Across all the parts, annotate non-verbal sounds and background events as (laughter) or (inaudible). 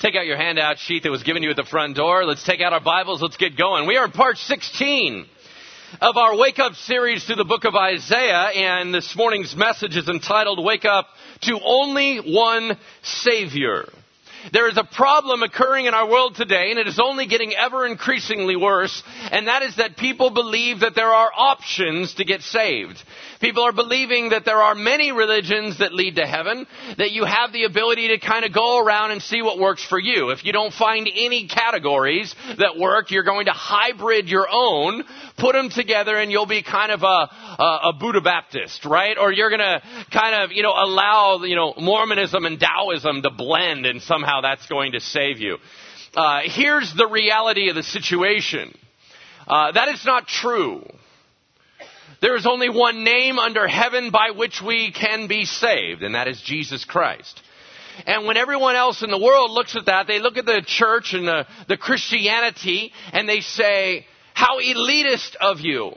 Take out your handout sheet that was given you at the front door. Let's take out our Bibles. Let's get going. We are in part 16 of our Wake Up series through the book of Isaiah, and this morning's message is entitled Wake Up to Only One Savior. There is a problem occurring in our world today, and it is only getting ever increasingly worse, and that is that people believe that there are options to get saved. People are believing that there are many religions that lead to heaven, that you have the ability to kind of go around and see what works for you. If you don't find any categories that work, you're going to hybrid your own, put them together, and you'll be kind of a, a, a Buddha Baptist, right? Or you're going to kind of, you know, allow, you know, Mormonism and Taoism to blend and somehow that's going to save you. Uh, here's the reality of the situation. Uh, that is not true. There is only one name under heaven by which we can be saved, and that is Jesus Christ. And when everyone else in the world looks at that, they look at the church and the, the Christianity and they say, how elitist of you.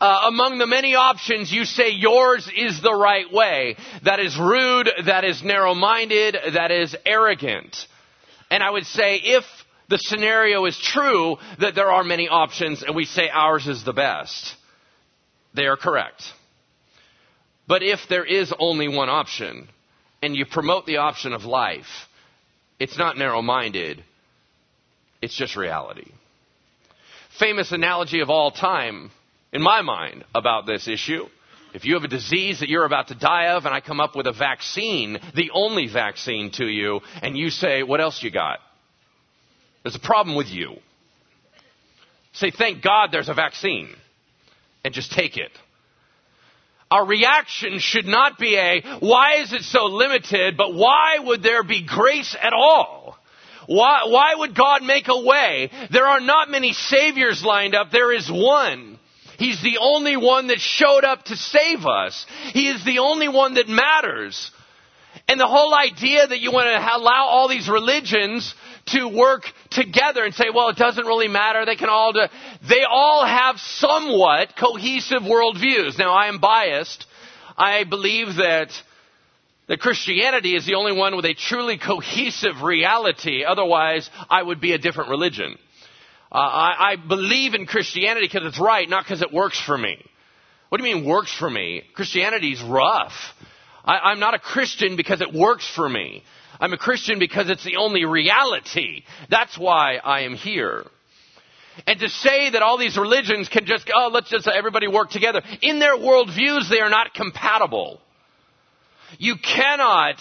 Uh, among the many options, you say yours is the right way. That is rude, that is narrow minded, that is arrogant. And I would say if the scenario is true that there are many options and we say ours is the best, they are correct. But if there is only one option, and you promote the option of life, it's not narrow minded, it's just reality. Famous analogy of all time, in my mind, about this issue. If you have a disease that you're about to die of, and I come up with a vaccine, the only vaccine to you, and you say, What else you got? There's a problem with you. Say, Thank God there's a vaccine and just take it. Our reaction should not be a, why is it so limited, but why would there be grace at all? Why, why would God make a way? There are not many saviors lined up. There is one. He's the only one that showed up to save us. He is the only one that matters. And the whole idea that you want to allow all these religions to work together and say, well, it doesn't really matter. They can all do, they all have somewhat cohesive worldviews. Now, I am biased. I believe that that Christianity is the only one with a truly cohesive reality. Otherwise, I would be a different religion. Uh, I, I believe in Christianity because it's right, not because it works for me. What do you mean works for me? Christianity's rough. I, I'm not a Christian because it works for me. I'm a Christian because it's the only reality. That's why I am here. And to say that all these religions can just, oh, let's just everybody work together. In their worldviews, they are not compatible. You cannot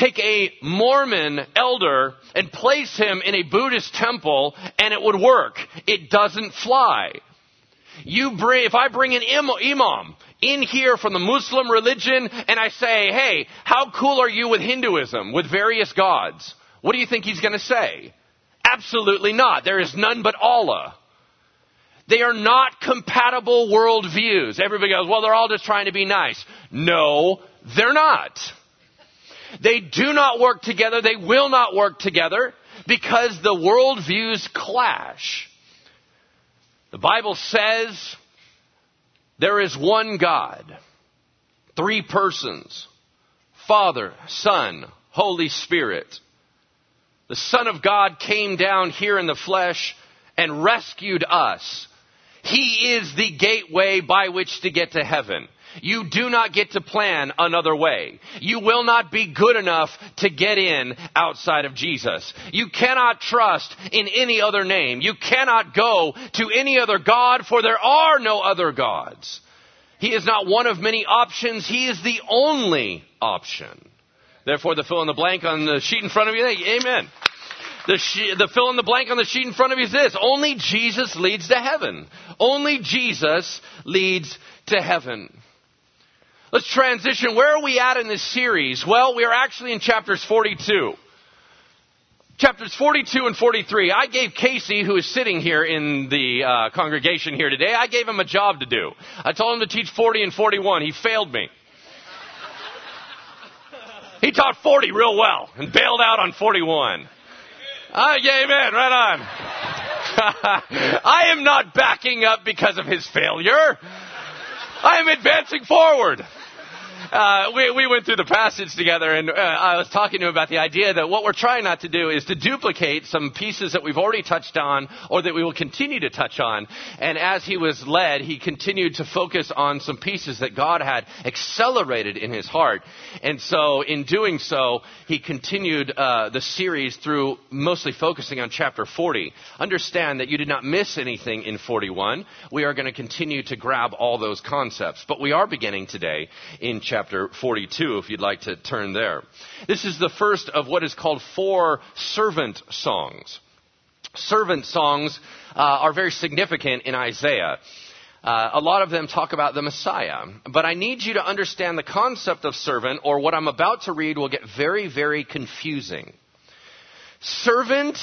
take a Mormon elder and place him in a Buddhist temple and it would work. It doesn't fly. You bring, if I bring an imam in here from the Muslim religion and I say, hey, how cool are you with Hinduism, with various gods? What do you think he's going to say? Absolutely not. There is none but Allah. They are not compatible worldviews. Everybody goes, well, they're all just trying to be nice. No, they're not. They do not work together. They will not work together because the worldviews clash. The Bible says there is one God, three persons Father, Son, Holy Spirit. The Son of God came down here in the flesh and rescued us. He is the gateway by which to get to heaven. You do not get to plan another way. You will not be good enough to get in outside of Jesus. You cannot trust in any other name. You cannot go to any other God, for there are no other gods. He is not one of many options. He is the only option. Therefore, the fill in the blank on the sheet in front of you, amen. The, she, the fill in the blank on the sheet in front of you is this. Only Jesus leads to heaven. Only Jesus leads to heaven. Let's transition. Where are we at in this series? Well, we are actually in chapters 42. Chapters 42 and 43. I gave Casey, who is sitting here in the uh, congregation here today, I gave him a job to do. I told him to teach 40 and 41. He failed me. He taught 40 real well and bailed out on 41. Uh, yeah, amen. Right on. (laughs) I am not backing up because of his failure. I am advancing forward. Uh, we, we went through the passage together, and uh, I was talking to him about the idea that what we're trying not to do is to duplicate some pieces that we've already touched on or that we will continue to touch on. And as he was led, he continued to focus on some pieces that God had accelerated in his heart. And so, in doing so, he continued uh, the series through mostly focusing on chapter 40. Understand that you did not miss anything in 41. We are going to continue to grab all those concepts. But we are beginning today in chapter 42, if you'd like to turn there. This is the first of what is called four servant songs. Servant songs uh, are very significant in Isaiah. Uh, a lot of them talk about the Messiah. But I need you to understand the concept of servant, or what I'm about to read will get very, very confusing. Servant,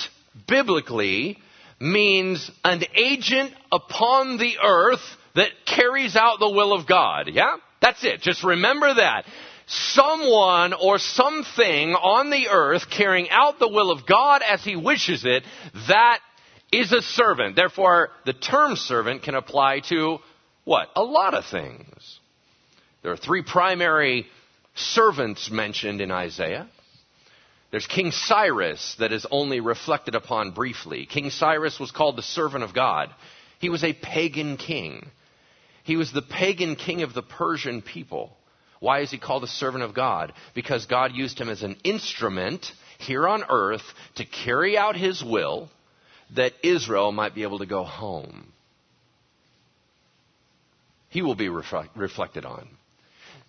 biblically, means an agent upon the earth that carries out the will of God. Yeah? That's it. Just remember that. Someone or something on the earth carrying out the will of God as he wishes it, that is a servant. Therefore, the term servant can apply to what? A lot of things. There are three primary servants mentioned in Isaiah. There's King Cyrus that is only reflected upon briefly. King Cyrus was called the servant of God. He was a pagan king. He was the pagan king of the Persian people. Why is he called a servant of God? Because God used him as an instrument here on earth to carry out his will that Israel might be able to go home. He will be reflect, reflected on.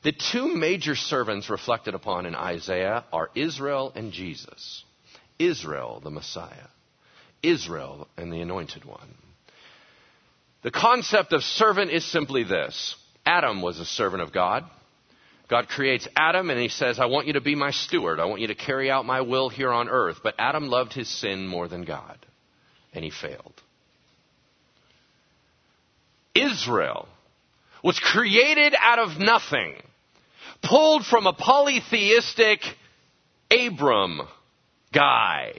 The two major servants reflected upon in Isaiah are Israel and Jesus. Israel, the Messiah. Israel and the Anointed One. The concept of servant is simply this Adam was a servant of God. God creates Adam and he says, I want you to be my steward. I want you to carry out my will here on earth. But Adam loved his sin more than God, and he failed. Israel was created out of nothing, pulled from a polytheistic Abram guy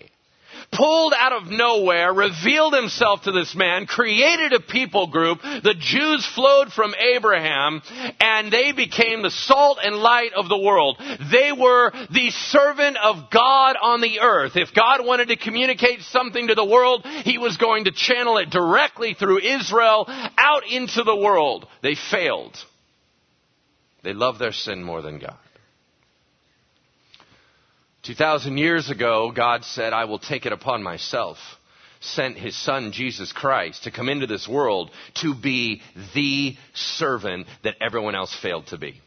pulled out of nowhere, revealed himself to this man, created a people group. The Jews flowed from Abraham, and they became the salt and light of the world. They were the servant of God on the earth. If God wanted to communicate something to the world, he was going to channel it directly through Israel out into the world. They failed. They loved their sin more than God. 2,000 years ago, God said, I will take it upon myself, sent his son, Jesus Christ, to come into this world to be the servant that everyone else failed to be.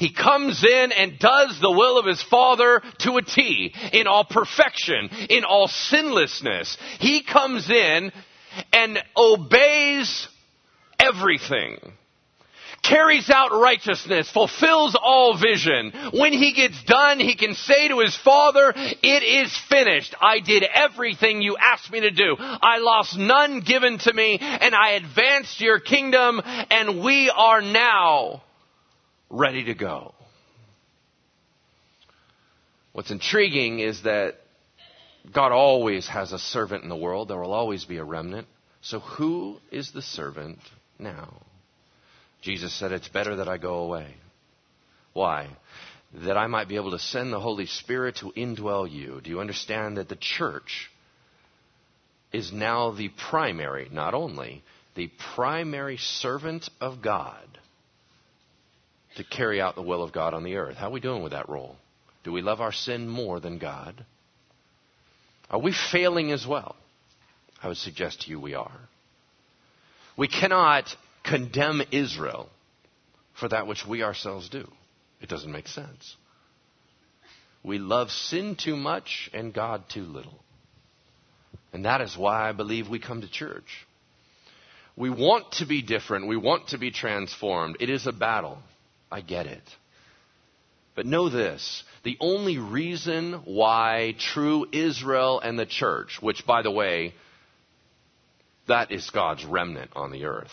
He comes in and does the will of his Father to a T, in all perfection, in all sinlessness. He comes in and obeys everything carries out righteousness, fulfills all vision. When he gets done, he can say to his father, it is finished. I did everything you asked me to do. I lost none given to me and I advanced your kingdom and we are now ready to go. What's intriguing is that God always has a servant in the world. There will always be a remnant. So who is the servant now? Jesus said, It's better that I go away. Why? That I might be able to send the Holy Spirit to indwell you. Do you understand that the church is now the primary, not only, the primary servant of God to carry out the will of God on the earth? How are we doing with that role? Do we love our sin more than God? Are we failing as well? I would suggest to you we are. We cannot condemn Israel for that which we ourselves do. It doesn't make sense. We love sin too much and God too little. And that is why I believe we come to church. We want to be different. We want to be transformed. It is a battle. I get it. But know this the only reason why true Israel and the church, which, by the way, that is God's remnant on the earth,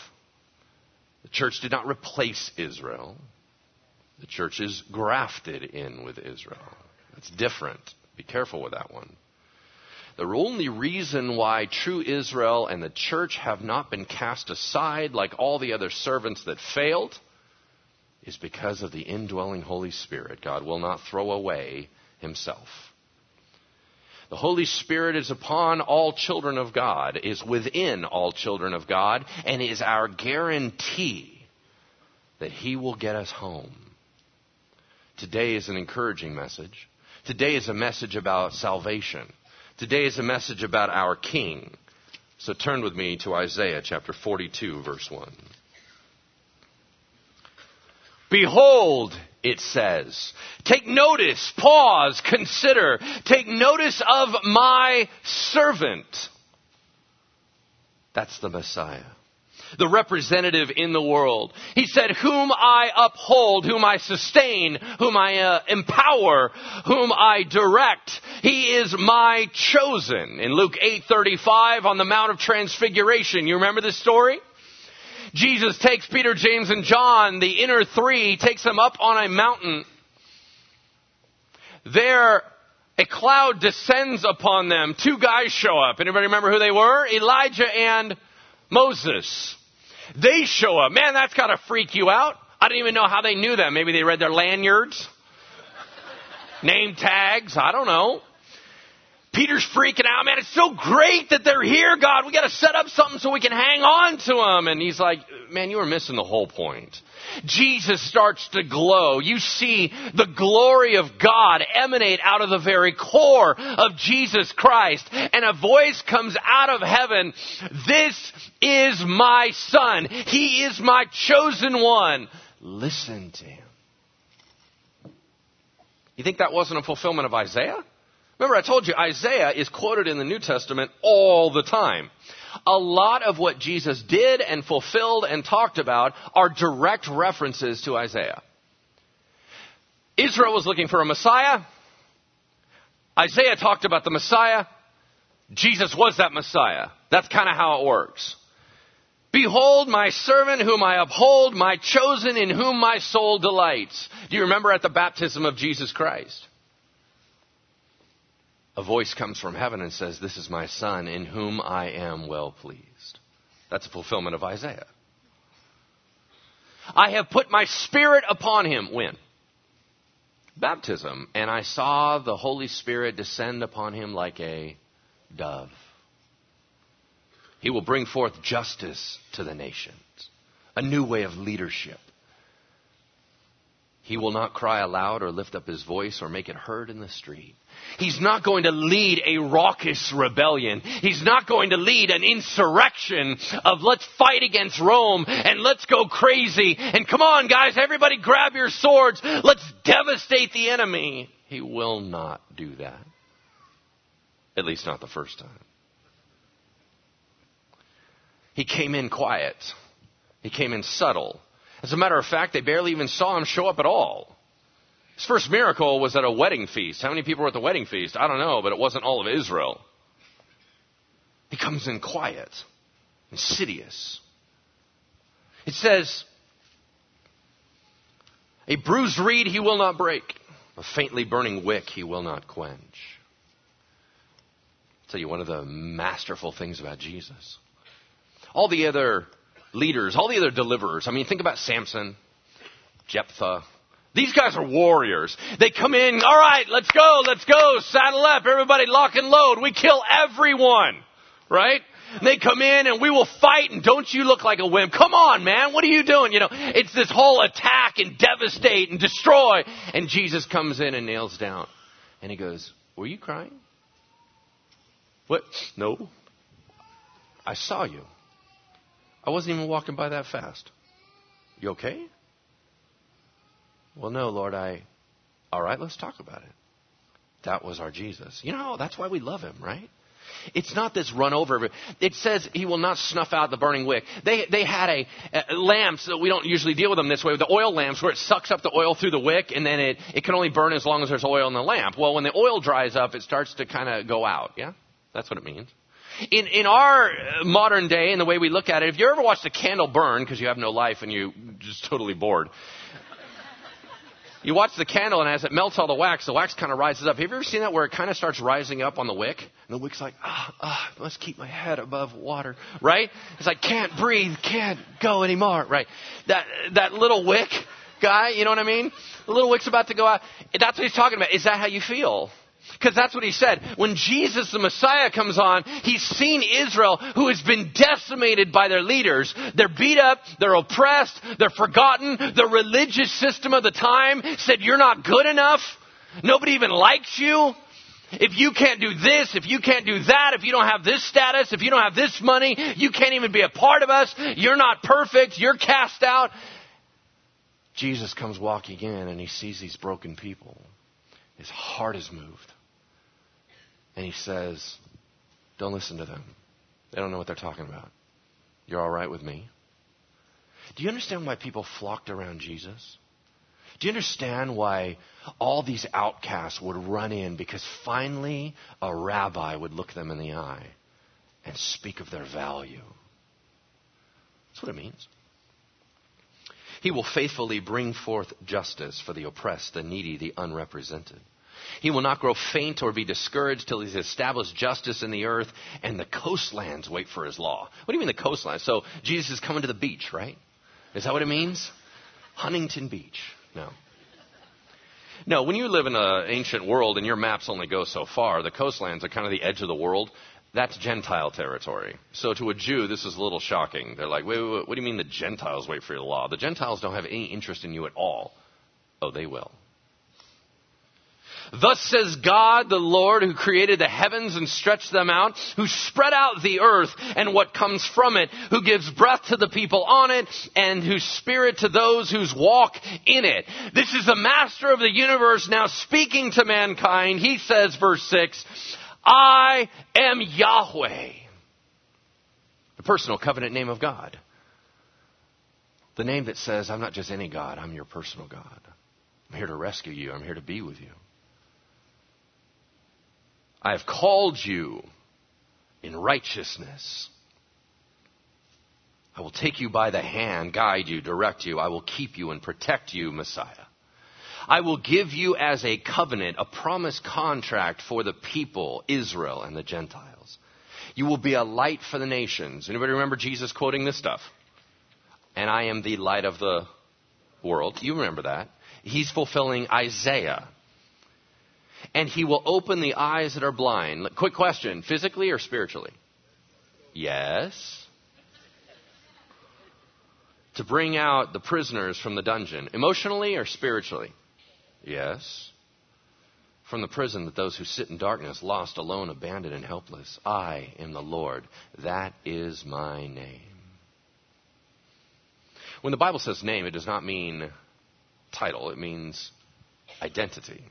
the church did not replace Israel. The church is grafted in with Israel. That's different. Be careful with that one. The only reason why true Israel and the church have not been cast aside like all the other servants that failed is because of the indwelling Holy Spirit. God will not throw away himself. The Holy Spirit is upon all children of God, is within all children of God, and is our guarantee that He will get us home. Today is an encouraging message. Today is a message about salvation. Today is a message about our King. So turn with me to Isaiah chapter 42, verse 1. Behold, it says. Take notice, pause, consider. Take notice of my servant. That's the Messiah. The representative in the world. He said, whom I uphold, whom I sustain, whom I uh, empower, whom I direct. He is my chosen. In Luke 8:35 on the Mount of Transfiguration, you remember this story? Jesus takes Peter, James, and John, the inner three, takes them up on a mountain. There, a cloud descends upon them. Two guys show up. Anybody remember who they were? Elijah and Moses. They show up. Man, that's gotta freak you out. I don't even know how they knew them. Maybe they read their lanyards, (laughs) name tags. I don't know. Peter's freaking out, man. It's so great that they're here, God. We got to set up something so we can hang on to them. And he's like, man, you are missing the whole point. Jesus starts to glow. You see the glory of God emanate out of the very core of Jesus Christ. And a voice comes out of heaven. This is my son. He is my chosen one. Listen to him. You think that wasn't a fulfillment of Isaiah? Remember, I told you Isaiah is quoted in the New Testament all the time. A lot of what Jesus did and fulfilled and talked about are direct references to Isaiah. Israel was looking for a Messiah. Isaiah talked about the Messiah. Jesus was that Messiah. That's kind of how it works. Behold my servant whom I uphold, my chosen in whom my soul delights. Do you remember at the baptism of Jesus Christ? A voice comes from heaven and says, This is my son in whom I am well pleased. That's a fulfillment of Isaiah. I have put my spirit upon him. When? Baptism. And I saw the Holy Spirit descend upon him like a dove. He will bring forth justice to the nations, a new way of leadership. He will not cry aloud or lift up his voice or make it heard in the street. He's not going to lead a raucous rebellion. He's not going to lead an insurrection of let's fight against Rome and let's go crazy and come on guys, everybody grab your swords. Let's devastate the enemy. He will not do that. At least not the first time. He came in quiet. He came in subtle. As a matter of fact, they barely even saw him show up at all. His first miracle was at a wedding feast. How many people were at the wedding feast? I don't know, but it wasn't all of Israel. He comes in quiet, insidious. It says, A bruised reed he will not break, a faintly burning wick he will not quench. I'll tell you one of the masterful things about Jesus. All the other leaders, all the other deliverers, I mean, think about Samson, Jephthah, these guys are warriors. They come in, all right, let's go, let's go, saddle up, everybody lock and load. We kill everyone, right? And they come in and we will fight and don't you look like a wimp. Come on, man, what are you doing? You know, it's this whole attack and devastate and destroy. And Jesus comes in and nails down. And he goes, Were you crying? What? No. I saw you. I wasn't even walking by that fast. You okay? Well, no, Lord, I. All right, let's talk about it. That was our Jesus. You know, that's why we love him, right? It's not this run over. It says he will not snuff out the burning wick. They, they had a, a lamps that we don't usually deal with them this way, the oil lamps where it sucks up the oil through the wick and then it, it can only burn as long as there's oil in the lamp. Well, when the oil dries up, it starts to kind of go out. Yeah? That's what it means. In, in our modern day and the way we look at it, if you ever watched a candle burn because you have no life and you're just totally bored, you watch the candle, and as it melts all the wax, the wax kind of rises up. Have you ever seen that where it kind of starts rising up on the wick? And the wick's like, ah, ah, I must keep my head above water, right? It's like, can't breathe, can't go anymore, right? That, that little wick guy. You know what I mean? The little wick's about to go out. That's what he's talking about. Is that how you feel? Because that's what he said. When Jesus, the Messiah, comes on, he's seen Israel who has been decimated by their leaders. They're beat up, they're oppressed, they're forgotten. The religious system of the time said, You're not good enough. Nobody even likes you. If you can't do this, if you can't do that, if you don't have this status, if you don't have this money, you can't even be a part of us. You're not perfect. You're cast out. Jesus comes walking in and he sees these broken people. His heart is moved. And he says, Don't listen to them. They don't know what they're talking about. You're all right with me? Do you understand why people flocked around Jesus? Do you understand why all these outcasts would run in? Because finally a rabbi would look them in the eye and speak of their value. That's what it means. He will faithfully bring forth justice for the oppressed, the needy, the unrepresented. He will not grow faint or be discouraged till he's established justice in the earth and the coastlands wait for his law. What do you mean the coastlands? So Jesus is coming to the beach, right? Is that what it means? Huntington Beach. No. No, when you live in an ancient world and your maps only go so far, the coastlands are kind of the edge of the world. That's Gentile territory. So to a Jew, this is a little shocking. They're like, wait, wait, wait what do you mean the Gentiles wait for your law? The Gentiles don't have any interest in you at all. Oh, they will. Thus says God, the Lord, who created the heavens and stretched them out, who spread out the earth and what comes from it, who gives breath to the people on it, and whose spirit to those whose walk in it. This is the master of the universe now speaking to mankind. He says, verse 6, I am Yahweh. The personal covenant name of God. The name that says, I'm not just any God, I'm your personal God. I'm here to rescue you. I'm here to be with you. I have called you in righteousness. I will take you by the hand, guide you, direct you. I will keep you and protect you, Messiah. I will give you as a covenant, a promise contract for the people, Israel and the Gentiles. You will be a light for the nations. Anybody remember Jesus quoting this stuff? And I am the light of the world. You remember that. He's fulfilling Isaiah and he will open the eyes that are blind. Quick question physically or spiritually? Yes. To bring out the prisoners from the dungeon. Emotionally or spiritually? Yes. From the prison that those who sit in darkness, lost, alone, abandoned, and helpless. I am the Lord. That is my name. When the Bible says name, it does not mean title, it means identity.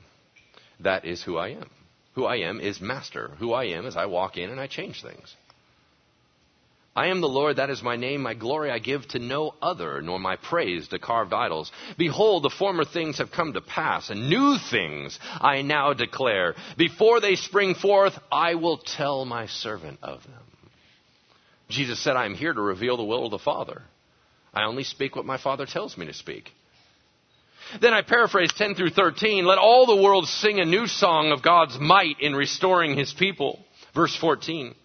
That is who I am. Who I am is master. Who I am is I walk in and I change things. I am the Lord, that is my name. My glory I give to no other, nor my praise to carved idols. Behold, the former things have come to pass, and new things I now declare. Before they spring forth, I will tell my servant of them. Jesus said, I am here to reveal the will of the Father. I only speak what my Father tells me to speak. Then I paraphrase 10 through 13. Let all the world sing a new song of God's might in restoring his people. Verse 14.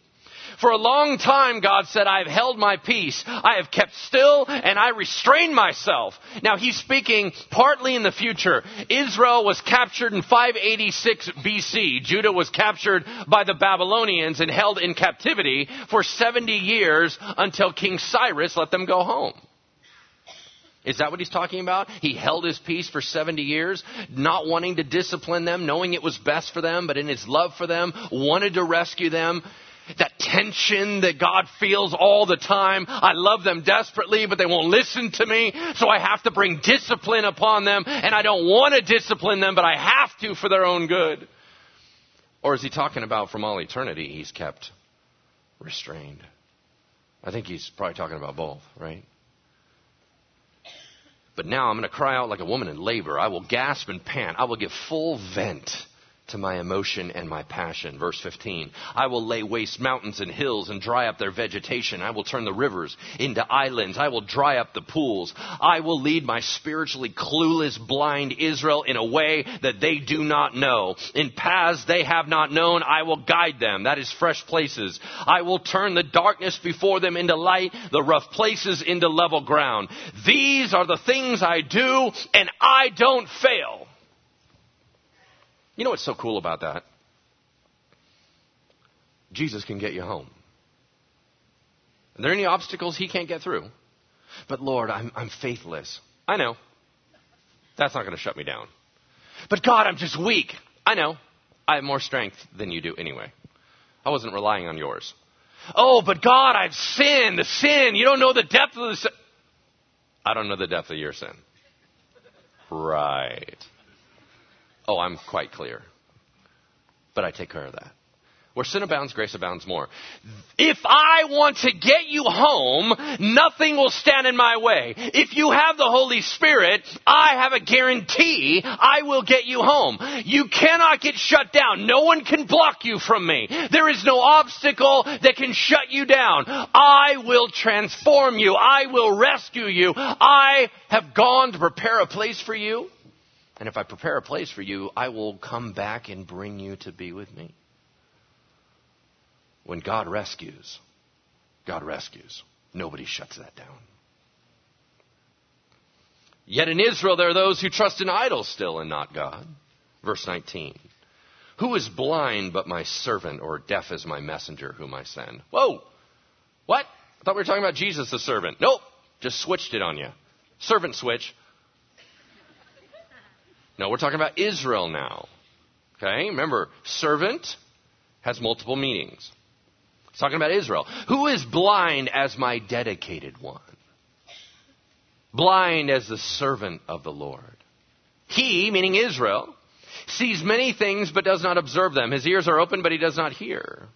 For a long time, God said, I have held my peace. I have kept still and I restrained myself. Now he's speaking partly in the future. Israel was captured in 586 BC. Judah was captured by the Babylonians and held in captivity for 70 years until King Cyrus let them go home. Is that what he's talking about? He held his peace for 70 years, not wanting to discipline them, knowing it was best for them, but in his love for them, wanted to rescue them. That tension that God feels all the time. I love them desperately, but they won't listen to me, so I have to bring discipline upon them, and I don't want to discipline them, but I have to for their own good. Or is he talking about from all eternity he's kept restrained? I think he's probably talking about both, right? But now I'm going to cry out like a woman in labor. I will gasp and pant. I will give full vent to my emotion and my passion. Verse 15. I will lay waste mountains and hills and dry up their vegetation. I will turn the rivers into islands. I will dry up the pools. I will lead my spiritually clueless, blind Israel in a way that they do not know. In paths they have not known, I will guide them. That is fresh places. I will turn the darkness before them into light, the rough places into level ground. These are the things I do, and I don't fail. You know what's so cool about that? Jesus can get you home. Are there any obstacles he can't get through? But Lord, I'm, I'm faithless. I know. That's not going to shut me down. But God, I'm just weak. I know. I have more strength than you do anyway. I wasn't relying on yours. Oh, but God, I've sinned. The sin. You don't know the depth of the sin. I don't know the depth of your sin. Right. Oh, I'm quite clear. But I take care of that. Where sin abounds, grace abounds more. If I want to get you home, nothing will stand in my way. If you have the Holy Spirit, I have a guarantee I will get you home. You cannot get shut down. No one can block you from me. There is no obstacle that can shut you down. I will transform you. I will rescue you. I have gone to prepare a place for you. And if I prepare a place for you, I will come back and bring you to be with me. When God rescues, God rescues. Nobody shuts that down. Yet in Israel, there are those who trust in idols still and not God. Verse 19. Who is blind but my servant, or deaf as my messenger whom I send? Whoa! What? I thought we were talking about Jesus, the servant. Nope. Just switched it on you. Servant switch. No, we're talking about Israel now. Okay? Remember, servant has multiple meanings. It's talking about Israel. Who is blind as my dedicated one? Blind as the servant of the Lord. He, meaning Israel, sees many things but does not observe them. His ears are open, but he does not hear.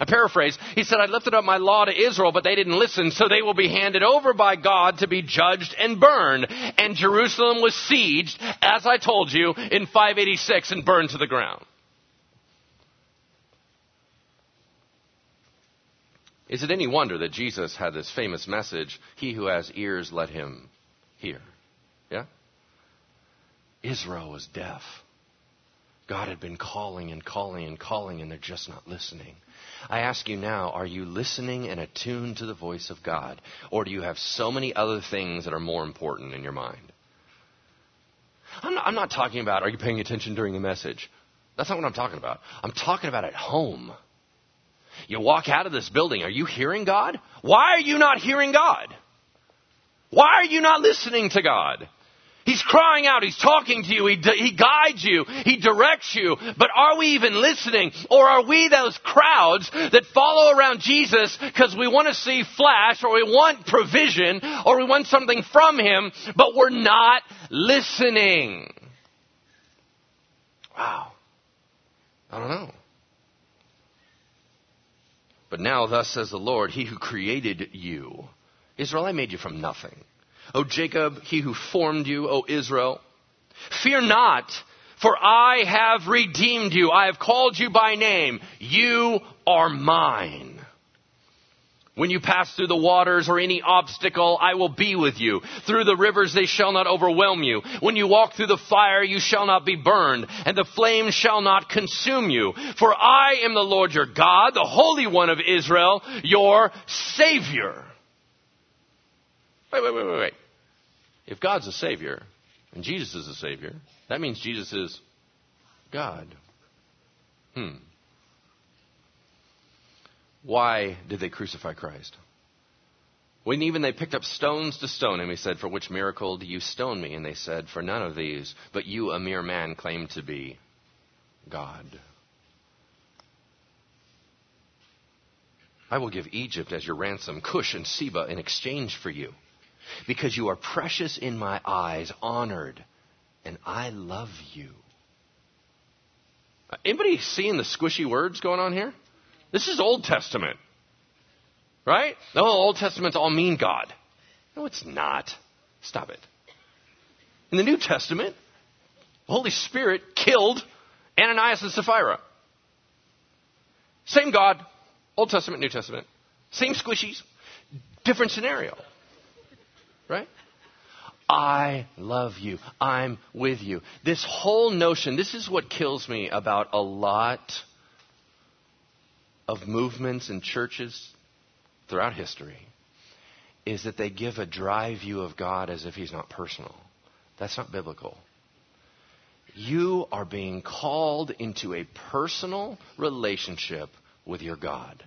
I paraphrase. He said, I lifted up my law to Israel, but they didn't listen, so they will be handed over by God to be judged and burned. And Jerusalem was sieged, as I told you, in 586 and burned to the ground. Is it any wonder that Jesus had this famous message, He who has ears, let him hear? Yeah? Israel was deaf. God had been calling and calling and calling, and they're just not listening. I ask you now, are you listening and attuned to the voice of God? Or do you have so many other things that are more important in your mind? I'm not, I'm not talking about, are you paying attention during the message? That's not what I'm talking about. I'm talking about at home. You walk out of this building, are you hearing God? Why are you not hearing God? Why are you not listening to God? He's crying out. He's talking to you. He, he guides you. He directs you. But are we even listening? Or are we those crowds that follow around Jesus because we want to see flash or we want provision or we want something from Him, but we're not listening? Wow. I don't know. But now, thus says the Lord, He who created you. Israel, I made you from nothing. O Jacob, he who formed you, O Israel. Fear not, for I have redeemed you. I have called you by name. You are mine. When you pass through the waters or any obstacle, I will be with you. Through the rivers, they shall not overwhelm you. When you walk through the fire, you shall not be burned, and the flames shall not consume you. For I am the Lord your God, the Holy One of Israel, your Savior. Wait, wait, wait, wait, wait. If God's a Savior and Jesus is a Savior, that means Jesus is God. Hmm. Why did they crucify Christ? When even they picked up stones to stone him, he said, For which miracle do you stone me? And they said, For none of these, but you, a mere man, claim to be God. I will give Egypt as your ransom, Cush and Seba in exchange for you because you are precious in my eyes, honored, and I love you. Uh, anybody seeing the squishy words going on here? This is Old Testament. Right? No, Old Testament's all mean God. No, it's not. Stop it. In the New Testament, the Holy Spirit killed Ananias and Sapphira. Same God, Old Testament, New Testament. Same squishies, different scenario. Right? I love you. I'm with you. This whole notion, this is what kills me about a lot of movements and churches throughout history is that they give a dry view of God as if he's not personal. That's not biblical. You are being called into a personal relationship with your God.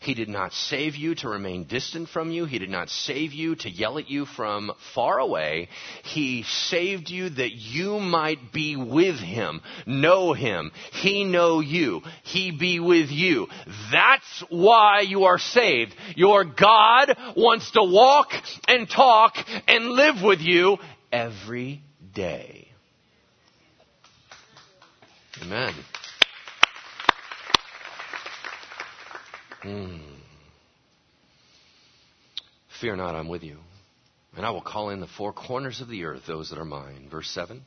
He did not save you to remain distant from you. He did not save you to yell at you from far away. He saved you that you might be with Him, know Him. He know you. He be with you. That's why you are saved. Your God wants to walk and talk and live with you every day. Amen. Hmm. Fear not, I'm with you. And I will call in the four corners of the earth those that are mine. Verse 7.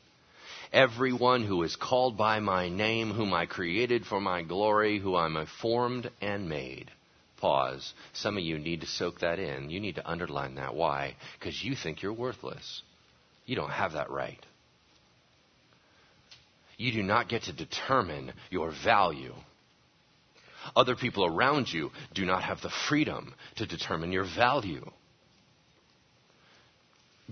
Everyone who is called by my name, whom I created for my glory, who I am formed and made. Pause. Some of you need to soak that in. You need to underline that. Why? Because you think you're worthless. You don't have that right. You do not get to determine your value other people around you do not have the freedom to determine your value.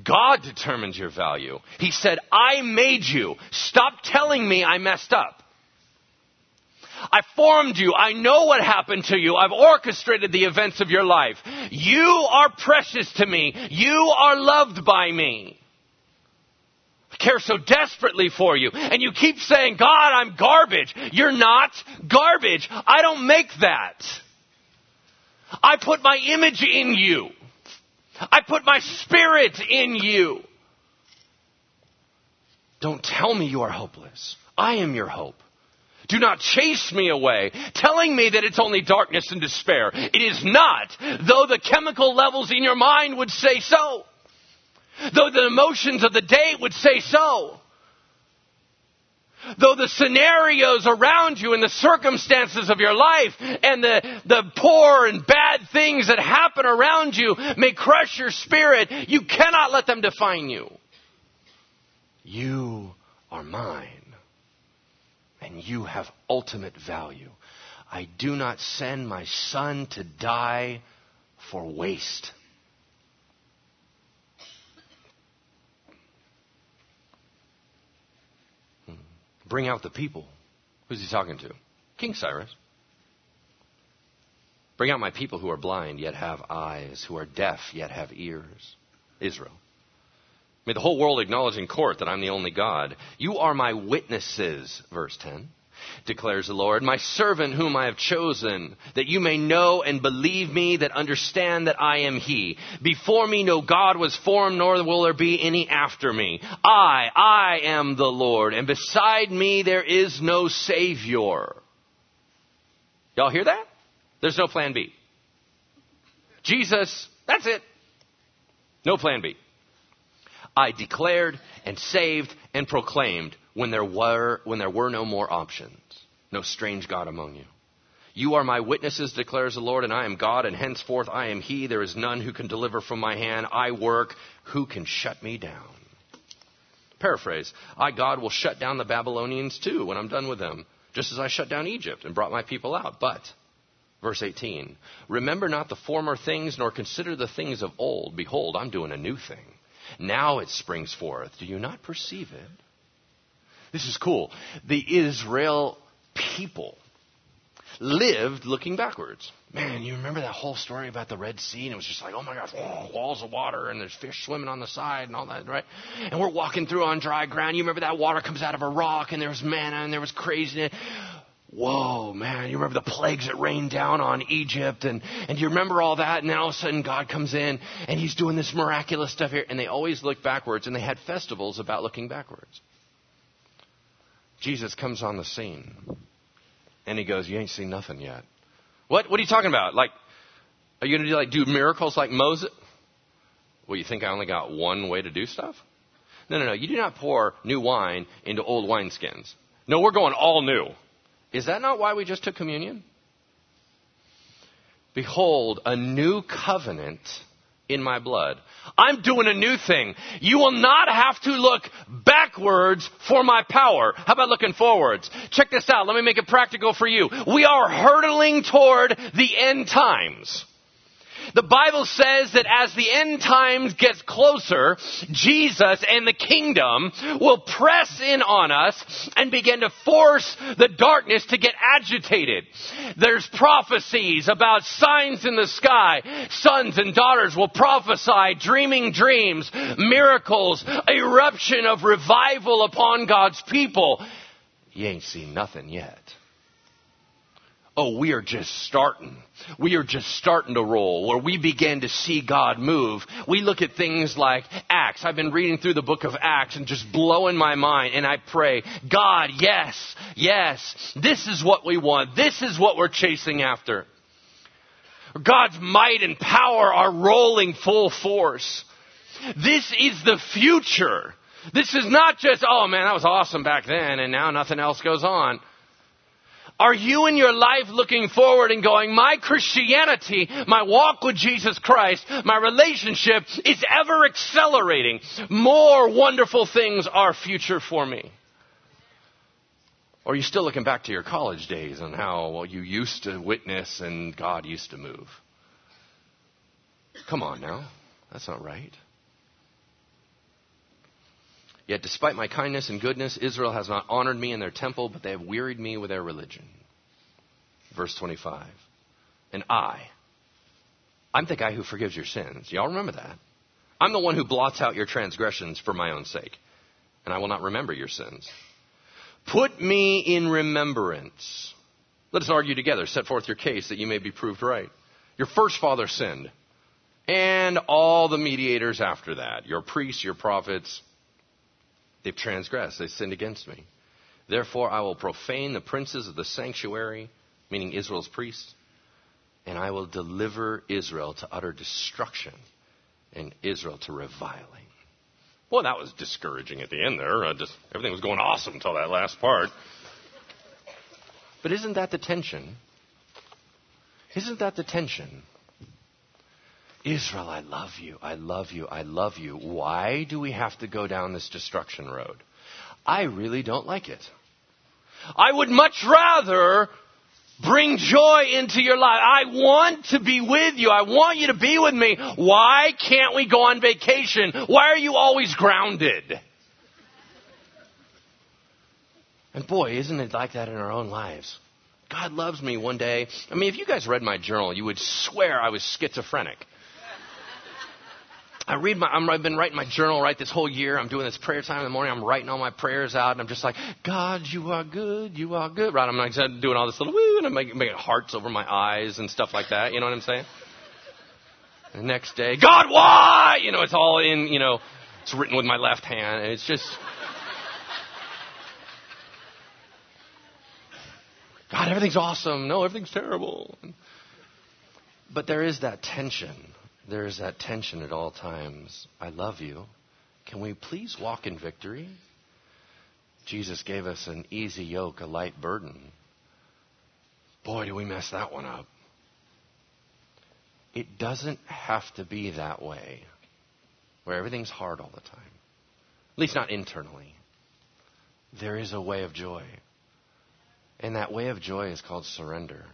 God determines your value. He said, I made you. Stop telling me I messed up. I formed you. I know what happened to you. I've orchestrated the events of your life. You are precious to me. You are loved by me care so desperately for you. And you keep saying, God, I'm garbage. You're not garbage. I don't make that. I put my image in you. I put my spirit in you. Don't tell me you are hopeless. I am your hope. Do not chase me away, telling me that it's only darkness and despair. It is not, though the chemical levels in your mind would say so though the emotions of the day would say so, though the scenarios around you and the circumstances of your life and the, the poor and bad things that happen around you may crush your spirit, you cannot let them define you. You are mine, and you have ultimate value. I do not send my son to die for waste. Bring out the people. Who's he talking to? King Cyrus. Bring out my people who are blind yet have eyes, who are deaf yet have ears. Israel. May the whole world acknowledge in court that I'm the only God. You are my witnesses, verse 10 declares the Lord, my servant whom I have chosen, that you may know and believe me, that understand that I am He. Before me no God was formed, nor will there be any after me. I, I am the Lord, and beside me there is no Savior. Y'all hear that? There's no plan B. Jesus, that's it. No plan B. I declared and saved and proclaimed when there were, when there were no more options, no strange God among you. You are my witnesses, declares the Lord, and I am God, and henceforth I am He. There is none who can deliver from my hand. I work. Who can shut me down? Paraphrase I, God, will shut down the Babylonians too when I'm done with them, just as I shut down Egypt and brought my people out. But, verse 18, remember not the former things, nor consider the things of old. Behold, I'm doing a new thing. Now it springs forth. Do you not perceive it? This is cool. The Israel people lived looking backwards. Man, you remember that whole story about the Red Sea? And it was just like, oh my gosh, oh, (sniffs) walls of water, and there's fish swimming on the side and all that, right? And we're walking through on dry ground. You remember that water comes out of a rock, and there was manna, and there was craziness. Whoa, man, you remember the plagues that rained down on Egypt, and, and you remember all that, and then all of a sudden God comes in, and he's doing this miraculous stuff here, and they always look backwards, and they had festivals about looking backwards. Jesus comes on the scene. And he goes, You ain't seen nothing yet. What? What are you talking about? Like, are you going to do like do miracles like Moses? Well, you think I only got one way to do stuff? No, no, no. You do not pour new wine into old wineskins. No, we're going all new. Is that not why we just took communion? Behold, a new covenant in my blood. I'm doing a new thing. You will not have to look backwards for my power. How about looking forwards? Check this out. Let me make it practical for you. We are hurtling toward the end times. The Bible says that as the end times gets closer, Jesus and the kingdom will press in on us and begin to force the darkness to get agitated. There's prophecies about signs in the sky. Sons and daughters will prophesy dreaming dreams, miracles, eruption of revival upon God's people. You ain't seen nothing yet oh, we are just starting. We are just starting to roll, where we begin to see God move. We look at things like Acts. I've been reading through the book of Acts and just blowing my mind, and I pray, God, yes, yes, this is what we want. This is what we're chasing after. God's might and power are rolling full force. This is the future. This is not just, oh man, that was awesome back then, and now nothing else goes on. Are you in your life looking forward and going, my Christianity, my walk with Jesus Christ, my relationship is ever accelerating. More wonderful things are future for me. Or are you still looking back to your college days and how well, you used to witness and God used to move? Come on now. That's not right. Yet, despite my kindness and goodness, Israel has not honored me in their temple, but they have wearied me with their religion. Verse 25. And I, I'm the guy who forgives your sins. Y'all remember that? I'm the one who blots out your transgressions for my own sake, and I will not remember your sins. Put me in remembrance. Let us argue together. Set forth your case that you may be proved right. Your first father sinned, and all the mediators after that, your priests, your prophets, They've transgressed, they sinned against me. Therefore, I will profane the princes of the sanctuary, meaning Israel's priests, and I will deliver Israel to utter destruction and Israel to reviling. Well, that was discouraging at the end there. Just everything was going awesome until that last part. But isn't that the tension? Isn't that the tension? Israel, I love you, I love you, I love you. Why do we have to go down this destruction road? I really don't like it. I would much rather bring joy into your life. I want to be with you. I want you to be with me. Why can't we go on vacation? Why are you always grounded? And boy, isn't it like that in our own lives? God loves me one day. I mean, if you guys read my journal, you would swear I was schizophrenic. I read my, i have been writing my journal right this whole year. I'm doing this prayer time in the morning. I'm writing all my prayers out, and I'm just like, God, you are good, you are good. Right? I'm like doing all this little woo, and I'm making, making hearts over my eyes and stuff like that. You know what I'm saying? The next day, God, why? You know, it's all in, you know, it's written with my left hand, and it's just. God, everything's awesome. No, everything's terrible. But there is that tension there is that tension at all times. I love you. Can we please walk in victory? Jesus gave us an easy yoke, a light burden. Boy, do we mess that one up. It doesn't have to be that way, where everything's hard all the time. At least not internally. There is a way of joy. And that way of joy is called surrender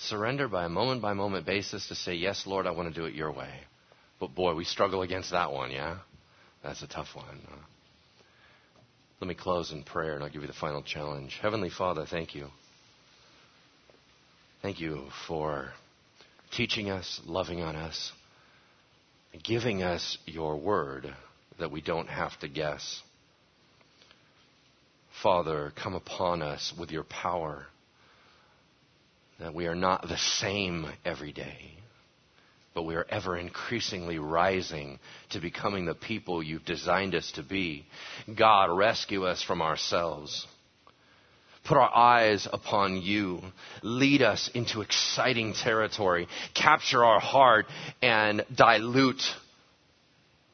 surrender by a moment by moment basis to say, Yes, Lord, I want to do it your way. But boy, we struggle against that one, yeah? That's a tough one. Let me close in prayer and I'll give you the final challenge. Heavenly Father, thank you. Thank you for teaching us, loving on us, giving us your word that we don't have to guess. Father, come upon us with your power that we are not the same every day, but we are ever increasingly rising to becoming the people you've designed us to be. God, rescue us from ourselves. Put our eyes upon you. Lead us into exciting territory. Capture our heart and dilute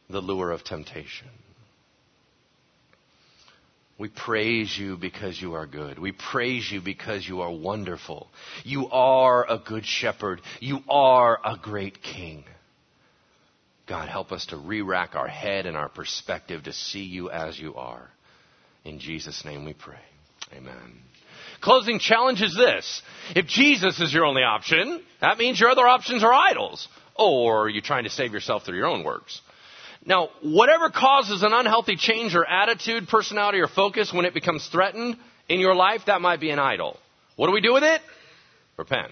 the lure of temptation. We praise you because you are good. We praise you because you are wonderful. You are a good shepherd. You are a great king. God, help us to re rack our head and our perspective to see you as you are. In Jesus' name we pray. Amen. Closing challenge is this. If Jesus is your only option, that means your other options are idols. Or you're trying to save yourself through your own works. Now, whatever causes an unhealthy change or attitude, personality, or focus when it becomes threatened in your life, that might be an idol. What do we do with it? Repent.